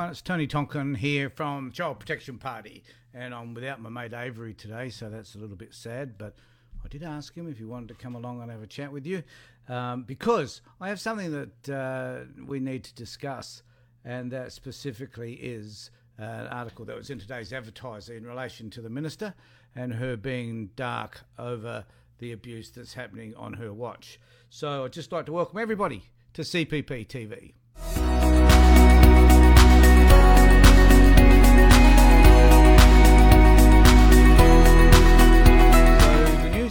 everyone. It's Tony Tonkin here from Child Protection Party, and I'm without my mate Avery today, so that's a little bit sad. But I did ask him if he wanted to come along and have a chat with you, um, because I have something that uh, we need to discuss, and that specifically is uh, an article that was in today's Advertiser in relation to the minister and her being dark over the abuse that's happening on her watch. So I'd just like to welcome everybody to CPP TV.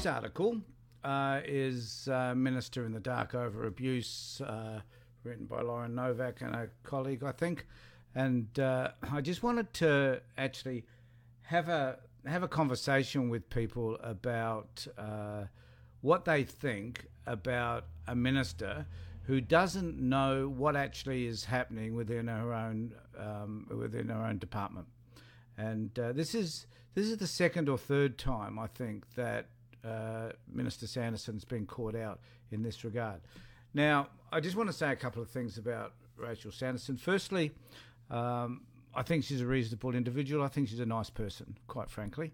Article uh, is uh, Minister in the Dark over abuse, uh, written by Lauren Novak and a colleague, I think. And uh, I just wanted to actually have a have a conversation with people about uh, what they think about a minister who doesn't know what actually is happening within her own um, within her own department. And uh, this is this is the second or third time I think that uh, Minister Sanderson's been caught out in this regard. Now, I just want to say a couple of things about Rachel Sanderson. Firstly, um, I think she's a reasonable individual. I think she's a nice person, quite frankly.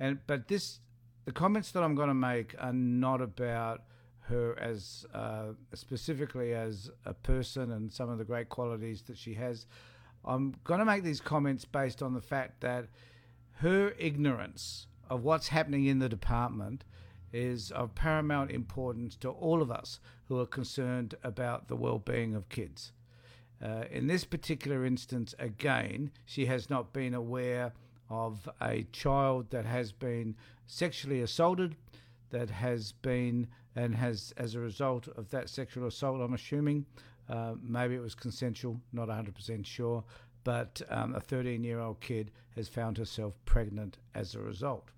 And but this, the comments that I'm going to make are not about her as uh, specifically as a person and some of the great qualities that she has. I'm going to make these comments based on the fact that her ignorance of what's happening in the department is of paramount importance to all of us who are concerned about the well-being of kids. Uh, in this particular instance, again, she has not been aware of a child that has been sexually assaulted, that has been and has, as a result of that sexual assault, I'm assuming, uh, maybe it was consensual, not 100% sure, but um, a 13 year old kid has found herself pregnant as a result.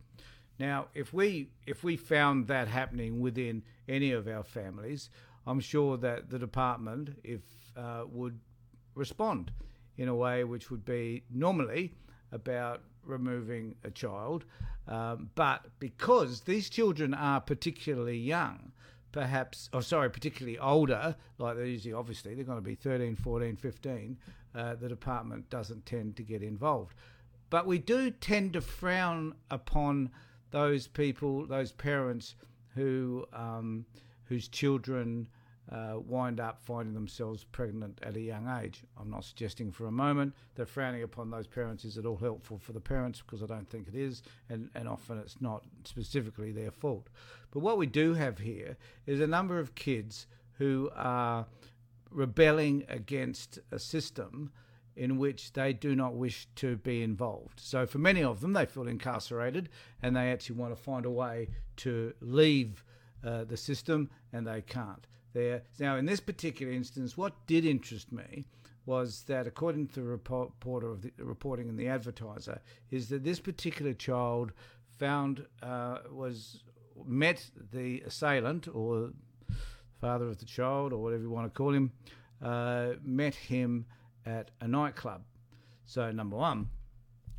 Now, if we if we found that happening within any of our families, I'm sure that the department, if uh, would respond in a way which would be normally about removing a child, um, but because these children are particularly young, perhaps, or sorry, particularly older, like they're usually obviously they're going to be 13, 14, 15, uh, the department doesn't tend to get involved. But we do tend to frown upon those people, those parents who um, whose children uh, wind up finding themselves pregnant at a young age. I'm not suggesting for a moment that frowning upon those parents is at all helpful for the parents because I don't think it is, and, and often it's not specifically their fault. But what we do have here is a number of kids who are rebelling against a system in which they do not wish to be involved. So, for many of them, they feel incarcerated and they actually want to find a way to leave uh, the system and they can't. There now, in this particular instance, what did interest me was that, according to the reporter of the reporting in the Advertiser, is that this particular child found uh, was met the assailant or father of the child or whatever you want to call him, uh, met him at a nightclub. So, number one,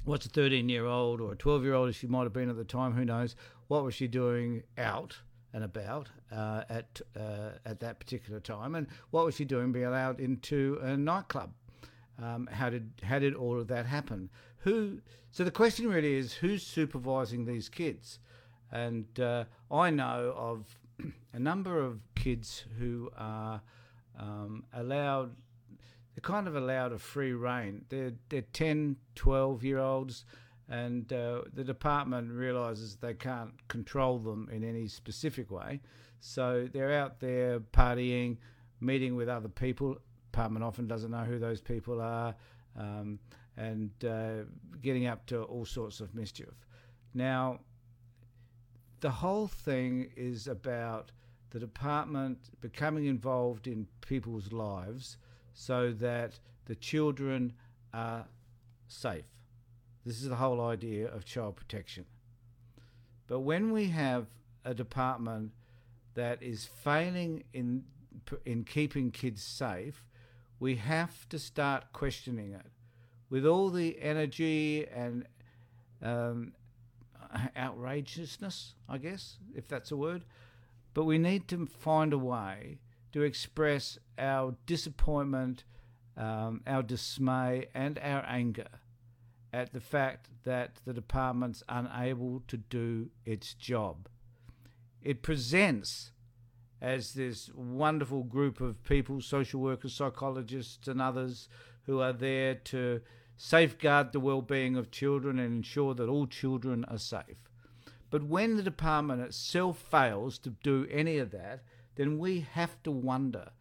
what's a 13 year old or a 12 year old, as she might have been at the time, who knows, what was she doing out and about uh, at, uh, at that particular time? And what was she doing being allowed into a nightclub? Um, how did how did all of that happen? Who? So the question really is who's supervising these kids? And uh, I know of a number of kids who are um, allowed they're kind of allowed a free reign. They're, they're 10, 12 year olds, and uh, the department realises they can't control them in any specific way. So they're out there partying, meeting with other people. Department often doesn't know who those people are, um, and uh, getting up to all sorts of mischief. Now, the whole thing is about the department becoming involved in people's lives so that the children are safe. This is the whole idea of child protection. But when we have a department that is failing in in keeping kids safe, we have to start questioning it. With all the energy and um, outrageousness, I guess, if that's a word, but we need to find a way to express our disappointment um, our dismay and our anger at the fact that the department's unable to do its job. It presents as this wonderful group of people, social workers, psychologists, and others who are there to safeguard the well-being of children and ensure that all children are safe. But when the department itself fails to do any of that, then we have to wonder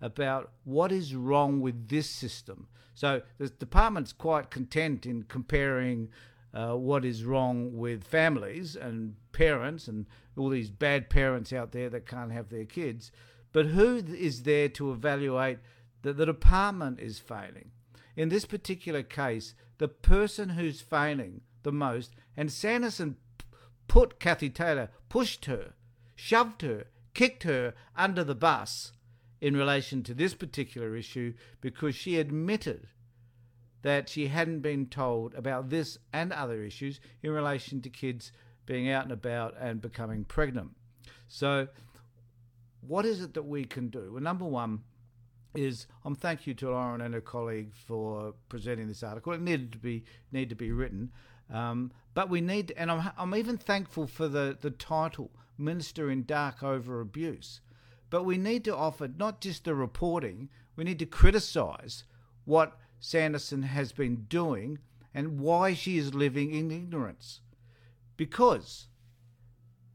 about what is wrong with this system. So the department's quite content in comparing uh, what is wrong with families and parents and all these bad parents out there that can't have their kids. But who is there to evaluate that the department is failing? In this particular case, the person who's failing the most, and Sanderson put Cathy Taylor, pushed her, shoved her, kicked her under the bus in relation to this particular issue because she admitted that she hadn't been told about this and other issues in relation to kids being out and about and becoming pregnant. So, what is it that we can do? Well, number one is I'm thank you to Lauren and her colleague for presenting this article. It needed to be need to be written, um, but we need, and I'm I'm even thankful for the the title, Minister in Dark over Abuse. But we need to offer not just the reporting, we need to criticise what Sanderson has been doing and why she is living in ignorance. Because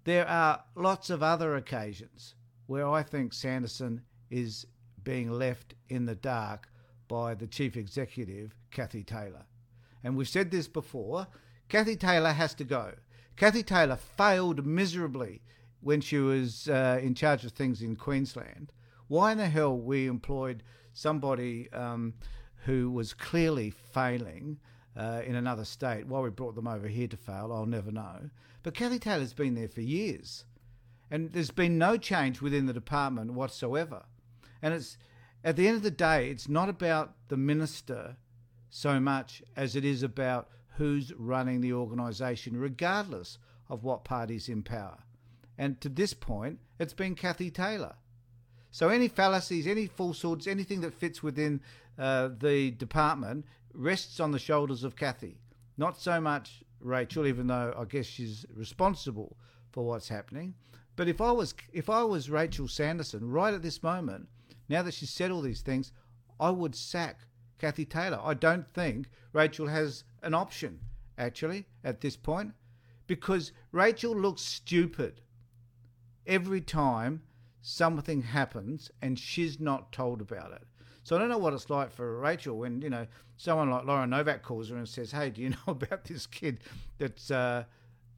there are lots of other occasions where I think Sanderson is being left in the dark by the chief executive, Cathy Taylor. And we've said this before Cathy Taylor has to go. Cathy Taylor failed miserably when she was uh, in charge of things in Queensland. Why in the hell we employed somebody um, who was clearly failing uh, in another state? Why we brought them over here to fail, I'll never know. But Cathy Taylor's been there for years, and there's been no change within the department whatsoever. And it's at the end of the day, it's not about the minister so much as it is about who's running the organisation, regardless of what party's in power. And to this point, it's been Cathy Taylor. So any fallacies, any falsehoods, anything that fits within uh, the department rests on the shoulders of Cathy. Not so much Rachel, even though I guess she's responsible for what's happening. But if I was if I was Rachel Sanderson right at this moment, now that she's said all these things, I would sack Cathy Taylor. I don't think Rachel has an option actually at this point because Rachel looks stupid every time something happens and she's not told about it. So I don't know what it's like for Rachel when you know someone like Lauren Novak calls her and says, "Hey, do you know about this kid that's uh,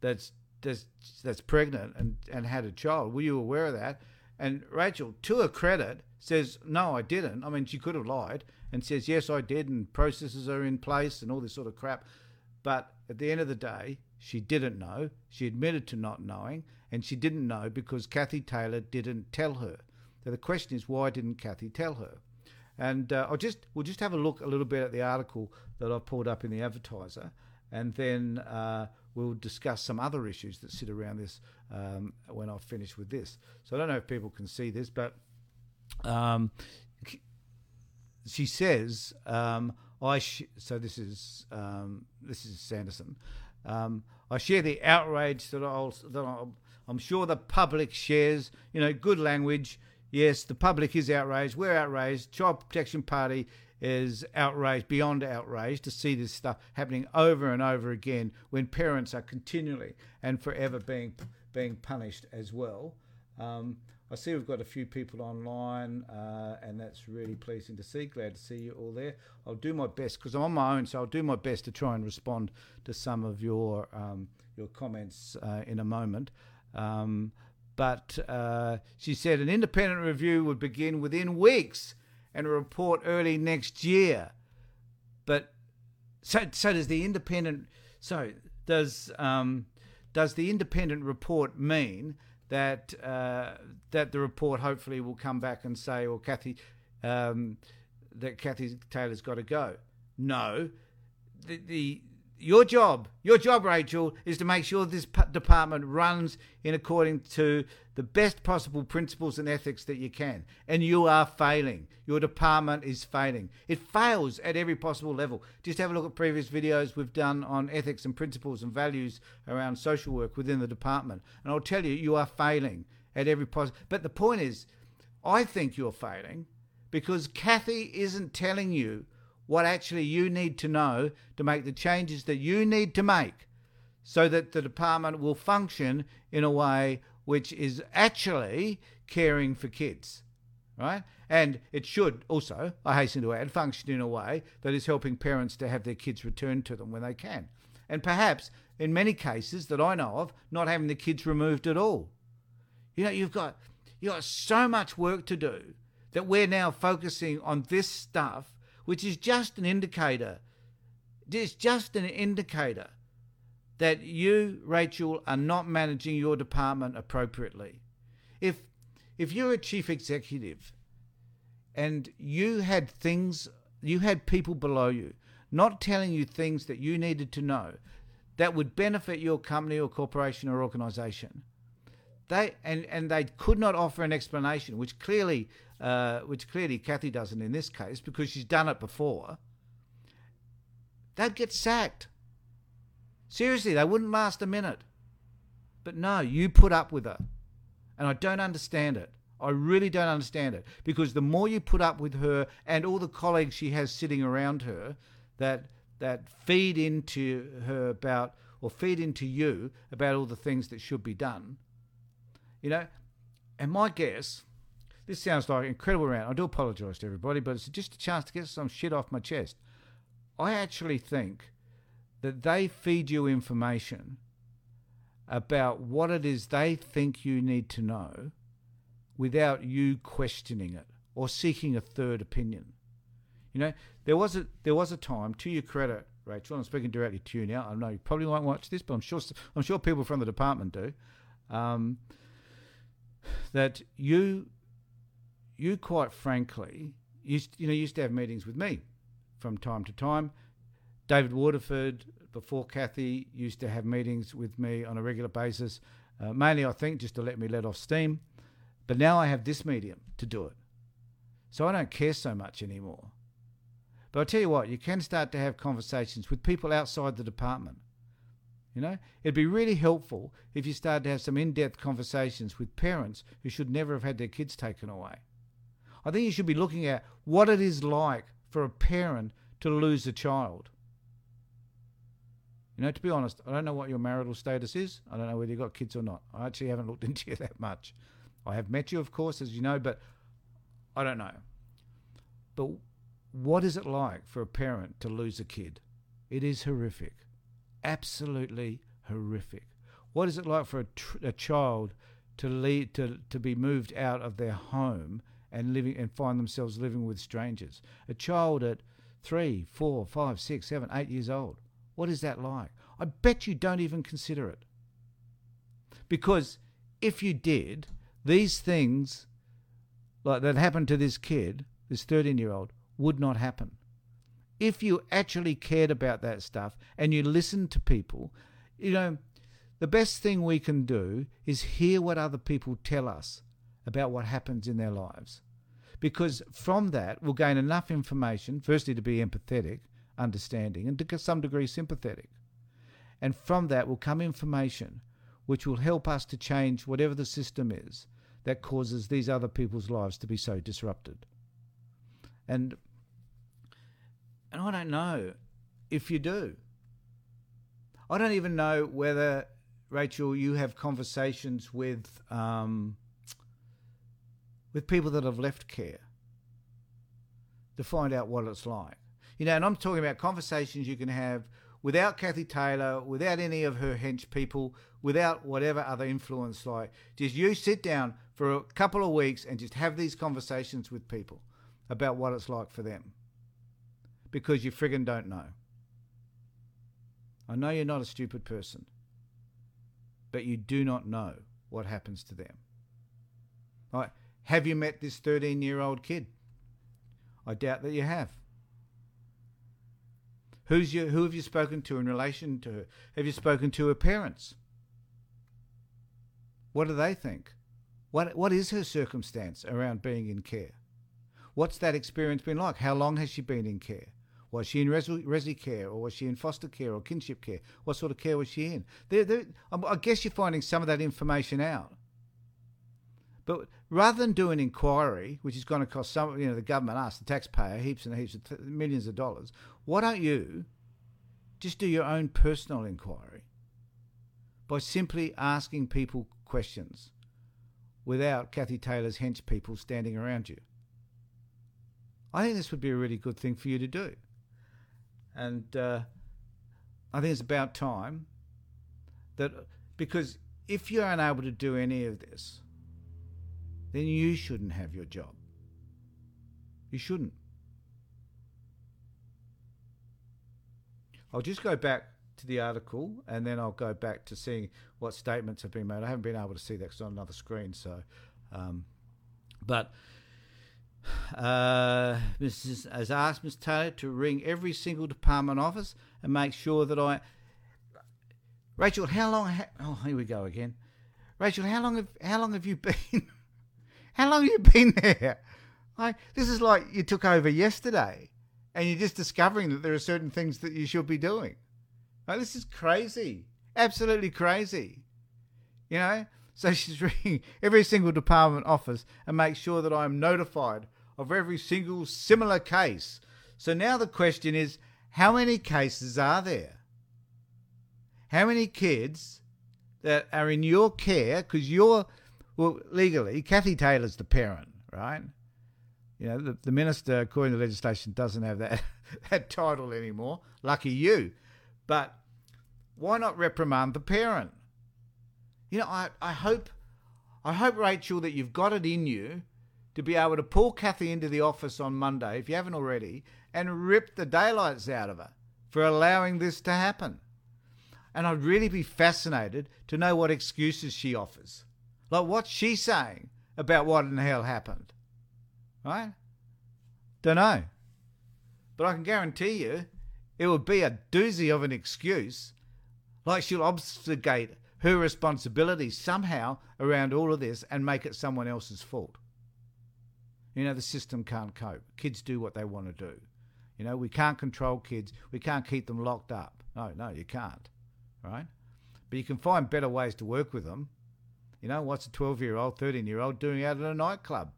that's that's that's pregnant and and had a child? Were you aware of that?" And Rachel, to her credit, says, "No, I didn't. I mean, she could have lied and says, "Yes, I did," and processes are in place and all this sort of crap. But at the end of the day, she didn't know. She admitted to not knowing, and she didn't know because Cathy Taylor didn't tell her. So the question is, why didn't Cathy tell her? And uh, I'll just we'll just have a look a little bit at the article that I've pulled up in the Advertiser, and then uh, we'll discuss some other issues that sit around this um, when I finish with this. So I don't know if people can see this, but um, she says, um, "I sh- so this is um, this is Sanderson. Um, I share the outrage that I'll that I'll, I'm sure the public shares, you know, good language. Yes, the public is outraged. We're outraged. Child Protection Party is outraged, beyond outraged, to see this stuff happening over and over again when parents are continually and forever being being punished as well. Um, I see we've got a few people online, uh, and that's really pleasing to see. Glad to see you all there. I'll do my best because I'm on my own, so I'll do my best to try and respond to some of your um, your comments uh, in a moment. Um, but uh, she said an independent review would begin within weeks and a report early next year. But so so does the independent. So does um, does the independent report mean that uh, that the report hopefully will come back and say, well, Cathy, um, that Cathy Taylor's got to go? No, the, the your job, your job, Rachel, is to make sure this department runs in according to the best possible principles and ethics that you can. And you are failing. Your department is failing. It fails at every possible level. Just have a look at previous videos we've done on ethics and principles and values around social work within the department. And I'll tell you, you are failing at every possible. But the point is, I think you're failing because Cathy isn't telling you what actually you need to know to make the changes that you need to make so that the department will function in a way which is actually caring for kids, right? And it should also, I hasten to add, function in a way that is helping parents to have their kids returned to them when they can. And perhaps, in many cases that I know of, not having the kids removed at all. You know, you've got you've got so much work to do that we're now focusing on this stuff which is just an indicator. It's just an indicator that you, Rachel, are not managing your department appropriately. If if you're a chief executive and you had things you had people below you not telling you things that you needed to know that would benefit your company or corporation or organization they and and they could not offer an explanation which clearly uh, which clearly Cathy doesn't in this case because she's done it before, they'd get sacked. Seriously, they wouldn't last a minute. But no, you put up with her. And I don't understand it. I really don't understand it. Because the more you put up with her and all the colleagues she has sitting around her that that feed into her about or feed into you about all the things that should be done. You know, and my guess this sounds like incredible rant. I do apologise to everybody, but it's just a chance to get some shit off my chest. I actually think that they feed you information about what it is they think you need to know without you questioning it or seeking a third opinion. You know, there was a there was a time, to your credit, Rachel. I'm speaking directly to you now. I know you probably won't watch this, but I'm sure I'm sure people from the department do. Um, that you you quite frankly used you know used to have meetings with me from time to time. David Waterford before Cathy used to have meetings with me on a regular basis, uh, mainly I think just to let me let off steam. But now I have this medium to do it, so I don't care so much anymore. But I'll tell you what, you can start to have conversations with people outside the department. You know, it'd be really helpful if you started to have some in depth conversations with parents who should never have had their kids taken away. I think you should be looking at what it is like for a parent to lose a child. You know, to be honest, I don't know what your marital status is. I don't know whether you've got kids or not. I actually haven't looked into you that much. I have met you, of course, as you know, but I don't know. But what is it like for a parent to lose a kid? It is horrific. Absolutely horrific. What is it like for a, tr- a child to lead to, to be moved out of their home and living and find themselves living with strangers. A child at three, four, five, six, seven, eight years old. What is that like? I bet you don't even consider it. Because if you did, these things like that happened to this kid, this 13 year old, would not happen. If you actually cared about that stuff and you listened to people, you know, the best thing we can do is hear what other people tell us about what happens in their lives. Because from that, we'll gain enough information, firstly, to be empathetic, understanding, and to some degree sympathetic. And from that will come information which will help us to change whatever the system is that causes these other people's lives to be so disrupted. And and I don't know if you do. I don't even know whether Rachel you have conversations with um, with people that have left care to find out what it's like. You know, and I'm talking about conversations you can have without Cathy Taylor, without any of her hench people, without whatever other influence like. Just you sit down for a couple of weeks and just have these conversations with people about what it's like for them. Because you friggin' don't know. I know you're not a stupid person, but you do not know what happens to them. Right? Have you met this 13 year old kid? I doubt that you have. Who's you? Who have you spoken to in relation to her? Have you spoken to her parents? What do they think? What What is her circumstance around being in care? What's that experience been like? How long has she been in care? Was she in resi, resi care or was she in foster care or kinship care? What sort of care was she in? They're, they're, I guess you're finding some of that information out. But rather than do an inquiry, which is going to cost some, you know, the government, us, the taxpayer, heaps and heaps of t- millions of dollars, why don't you just do your own personal inquiry by simply asking people questions without Cathy Taylor's hench people standing around you? I think this would be a really good thing for you to do. And uh, I think it's about time that, because if you're unable to do any of this, then you shouldn't have your job. You shouldn't. I'll just go back to the article and then I'll go back to seeing what statements have been made. I haven't been able to see that because on another screen. So, um, but uh, Mrs. has asked Ms. Taylor to ring every single department office and make sure that I. Rachel, how long? Ha- oh, here we go again. Rachel, how long have how long have you been? How long have you been there? Like this is like you took over yesterday, and you're just discovering that there are certain things that you should be doing. Like, this is crazy, absolutely crazy. You know, so she's ringing every single department office and make sure that I'm notified of every single similar case. So now the question is how many cases are there? How many kids that are in your care because you're, well, legally, Cathy Taylor's the parent, right? You know, the, the minister, according to legislation, doesn't have that, that title anymore. Lucky you. But why not reprimand the parent? You know, I, I hope I hope, Rachel, that you've got it in you to be able to pull Cathy into the office on Monday, if you haven't already, and rip the daylights out of her for allowing this to happen. And I'd really be fascinated to know what excuses she offers. Like, what's she saying about what in the hell happened? Right? Don't know. But I can guarantee you it would be a doozy of an excuse. Like she'll obfuscate her responsibility somehow around all of this and make it someone else's fault. You know, the system can't cope. Kids do what they want to do. You know, we can't control kids. We can't keep them locked up. No, no, you can't. Right? But you can find better ways to work with them. You know, what's a 12 year old, 13 year old doing out at a nightclub?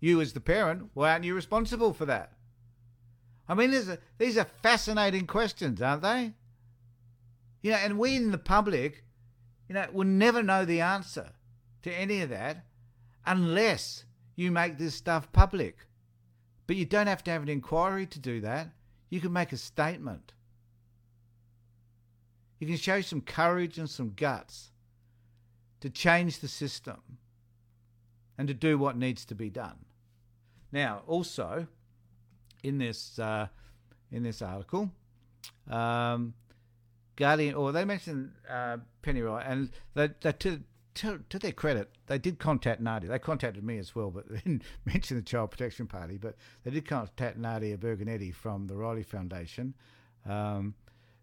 You, as the parent, why aren't you responsible for that? I mean, a, these are fascinating questions, aren't they? You know, and we in the public, you know, will never know the answer to any of that unless you make this stuff public. But you don't have to have an inquiry to do that. You can make a statement. You can show some courage and some guts to change the system and to do what needs to be done. Now, also in this uh, in this article, um, Guardian, or they mentioned uh, and they, they to, to, to their credit, they did contact Nadia. They contacted me as well, but they didn't mention the Child Protection Party. But they did contact Nadia Berganetti from the Riley Foundation, um,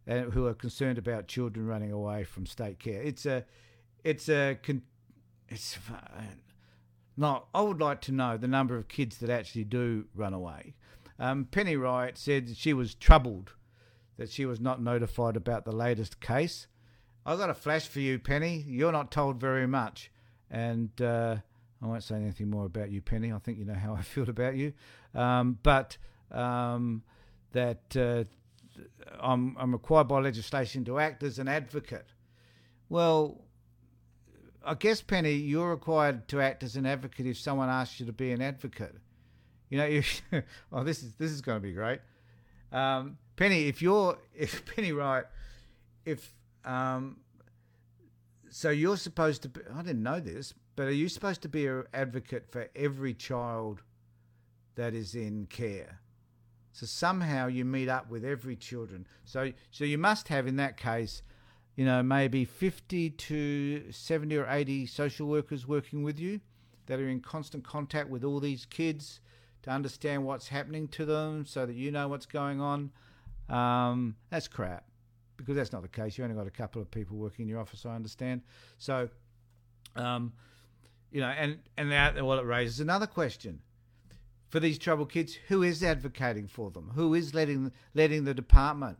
and who are concerned about children running away from state care. It's a, it's a, it's not. I would like to know the number of kids that actually do run away. Um, Penny Wright said she was troubled that she was not notified about the latest case. I got a flash for you, Penny. You're not told very much, and uh, I won't say anything more about you, Penny. I think you know how I feel about you. Um, but um, that uh, I'm, I'm required by legislation to act as an advocate. Well, I guess Penny, you're required to act as an advocate if someone asks you to be an advocate. You know, you, oh, this is this is going to be great. Um, Penny, if you're if Penny Wright, if um, so you're supposed to be, I didn't know this, but are you supposed to be an advocate for every child that is in care? So somehow you meet up with every children. So so you must have in that case, you know, maybe 50 to 70 or 80 social workers working with you that are in constant contact with all these kids to understand what's happening to them so that you know what's going on. Um, that's crap because that's not the case. You only got a couple of people working in your office, I understand. So, um, you know, and and that well, it raises another question for these troubled kids: who is advocating for them? Who is letting letting the department,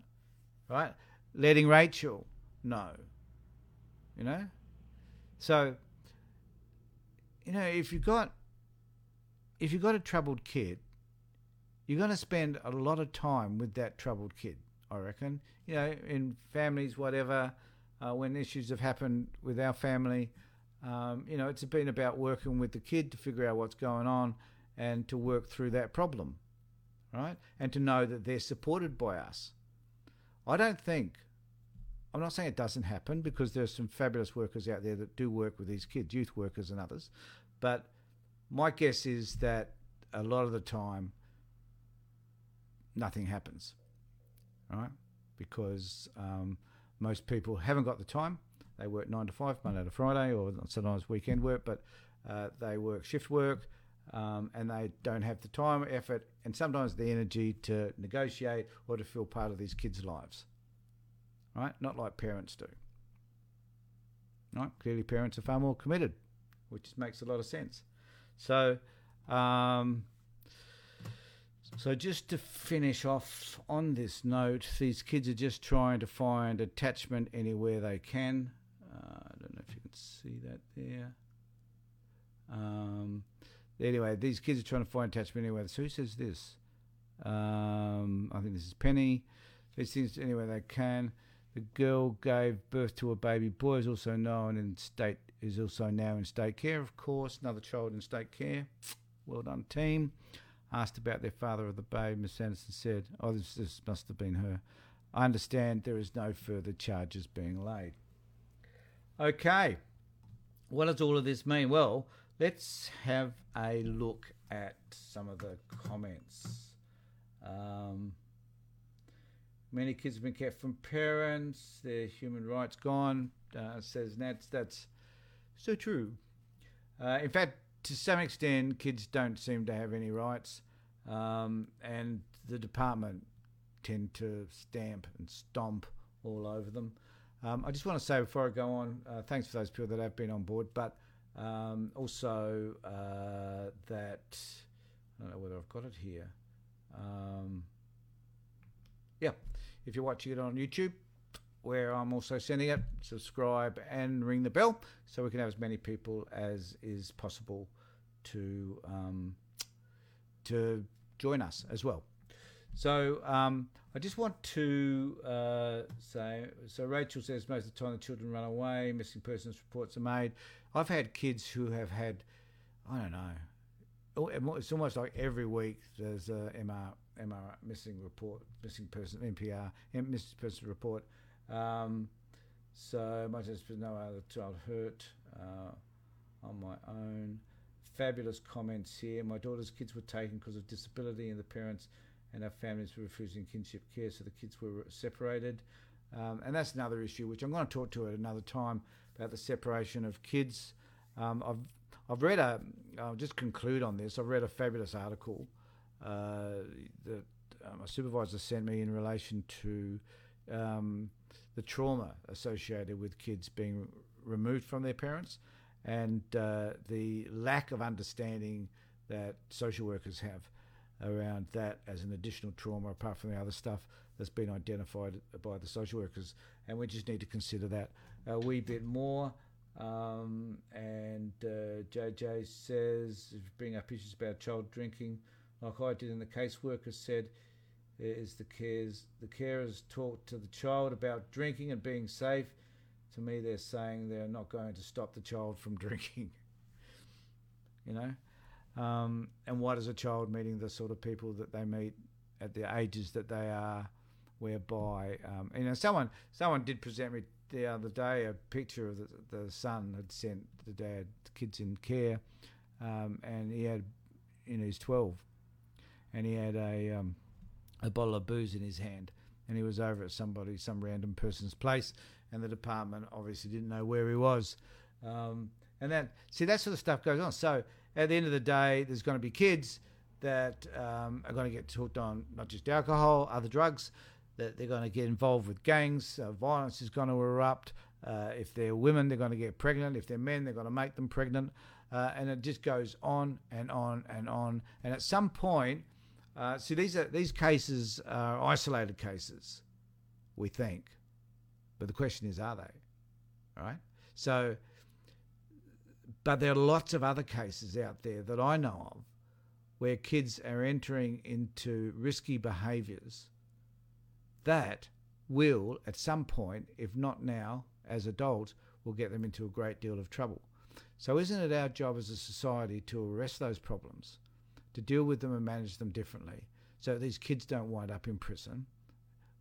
right? Letting Rachel know, you know. So, you know, if you've got if you've got a troubled kid, you're going to spend a lot of time with that troubled kid. I reckon. You know, in families, whatever, uh, when issues have happened with our family, um, you know, it's been about working with the kid to figure out what's going on and to work through that problem, right? And to know that they're supported by us. I don't think, I'm not saying it doesn't happen because there's some fabulous workers out there that do work with these kids, youth workers and others, but my guess is that a lot of the time, nothing happens right? Because um, most people haven't got the time. They work nine to five, Monday to Friday, or sometimes weekend work, but uh, they work shift work, um, and they don't have the time, effort, and sometimes the energy to negotiate or to feel part of these kids' lives. Right? Not like parents do. Right? Clearly, parents are far more committed, which makes a lot of sense. So, um, so, just to finish off on this note, these kids are just trying to find attachment anywhere they can. Uh, I don't know if you can see that there. Um, anyway, these kids are trying to find attachment anywhere. So, who says this? Um, I think this is Penny. These things anywhere they can. The girl gave birth to a baby boy, is also known in state, is also now in state care, of course. Another child in state care. Well done, team. Asked about their father of the babe, Miss Anderson said, Oh, this, this must have been her. I understand there is no further charges being laid. Okay, what does all of this mean? Well, let's have a look at some of the comments. Um, many kids have been kept from parents, their human rights gone, uh, says Nats. That's so true. Uh, in fact, to some extent, kids don't seem to have any rights, um, and the department tend to stamp and stomp all over them. Um, I just want to say before I go on, uh, thanks for those people that have been on board, but um, also uh, that I don't know whether I've got it here. Um, yeah, if you're watching it on YouTube, where I'm also sending it. Subscribe and ring the bell so we can have as many people as is possible to um, to join us as well. So um, I just want to uh, say so. Rachel says most of the time the children run away. Missing persons reports are made. I've had kids who have had I don't know. It's almost like every week there's a MR MR missing report, missing person MPR, missing person report um, so much as for no other child hurt uh, on my own. Fabulous comments here. My daughter's kids were taken because of disability, and the parents and our families were refusing kinship care, so the kids were separated. Um, and that's another issue, which I'm going to talk to at another time about the separation of kids. Um, I've I've read a. I'll just conclude on this. I've read a fabulous article uh, that uh, my supervisor sent me in relation to um, the trauma associated with kids being removed from their parents and uh, the lack of understanding that social workers have around that as an additional trauma apart from the other stuff that's been identified by the social workers. And we just need to consider that a wee bit more. Um, and uh, JJ says bring up issues about child drinking like I did and the caseworker said is the cares the carers talk to the child about drinking and being safe. To me, they're saying they're not going to stop the child from drinking. you know, um, and what is a child meeting the sort of people that they meet at the ages that they are, whereby um, you know someone someone did present me the other day a picture of the, the son had sent the dad the kids in care, um, and he had you know he's twelve, and he had a um, a bottle of booze in his hand, and he was over at somebody, some random person's place, and the department obviously didn't know where he was. Um, and that, see, that sort of stuff goes on. So at the end of the day, there's going to be kids that um, are going to get hooked on not just alcohol, other drugs. that they're going to get involved with gangs, uh, violence is going to erupt. Uh, if they're women, they're going to get pregnant. If they're men, they're going to make them pregnant. Uh, and it just goes on and on and on. And at some point, uh, see, these are these cases are isolated cases, we think, but the question is, are they? All right. So, but there are lots of other cases out there that I know of where kids are entering into risky behaviours that will, at some point, if not now, as adults, will get them into a great deal of trouble. So, isn't it our job as a society to arrest those problems, to deal with them and manage them differently, so these kids don't wind up in prison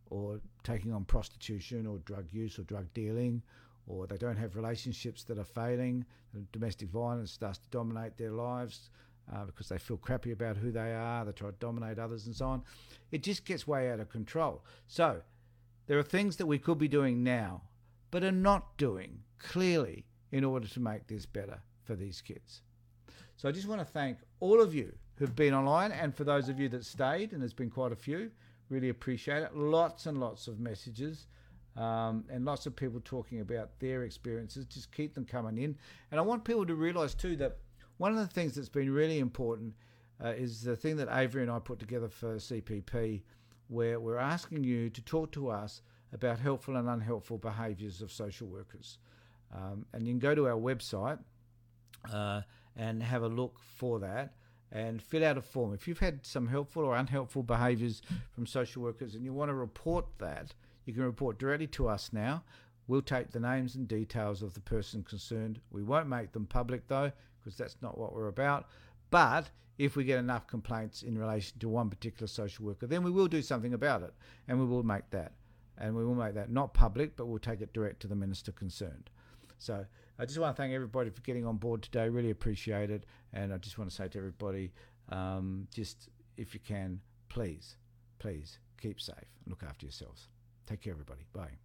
or taking on prostitution or drug use or drug dealing, or they don't have relationships that are failing, domestic violence starts to dominate their lives. Uh, because they feel crappy about who they are, they try to dominate others and so on. It just gets way out of control. So, there are things that we could be doing now, but are not doing clearly in order to make this better for these kids. So I just want to thank all of you who've been online and for those of you that stayed, and there's been quite a few, really appreciate it. Lots and lots of messages um, and lots of people talking about their experiences. Just keep them coming in. And I want people to realise too that one of the things that's been really important uh, is the thing that Avery and I put together for CPP, where we're asking you to talk to us about helpful and unhelpful behaviours of social workers. Um, and you can go to our website uh, and have a look for that and fill out a form. If you've had some helpful or unhelpful behaviours from social workers and you want to report that, you can report directly to us now. We'll take the names and details of the person concerned. We won't make them public though, because that's not what we're about. But if we get enough complaints in relation to one particular social worker, then we will do something about it and we will make that. And we will make that not public, but we'll take it direct to the minister concerned. So I just want to thank everybody for getting on board today. Really appreciate it. And I just want to say to everybody, um, just if you can, please, please keep safe and look after yourselves. Take care, everybody. Bye.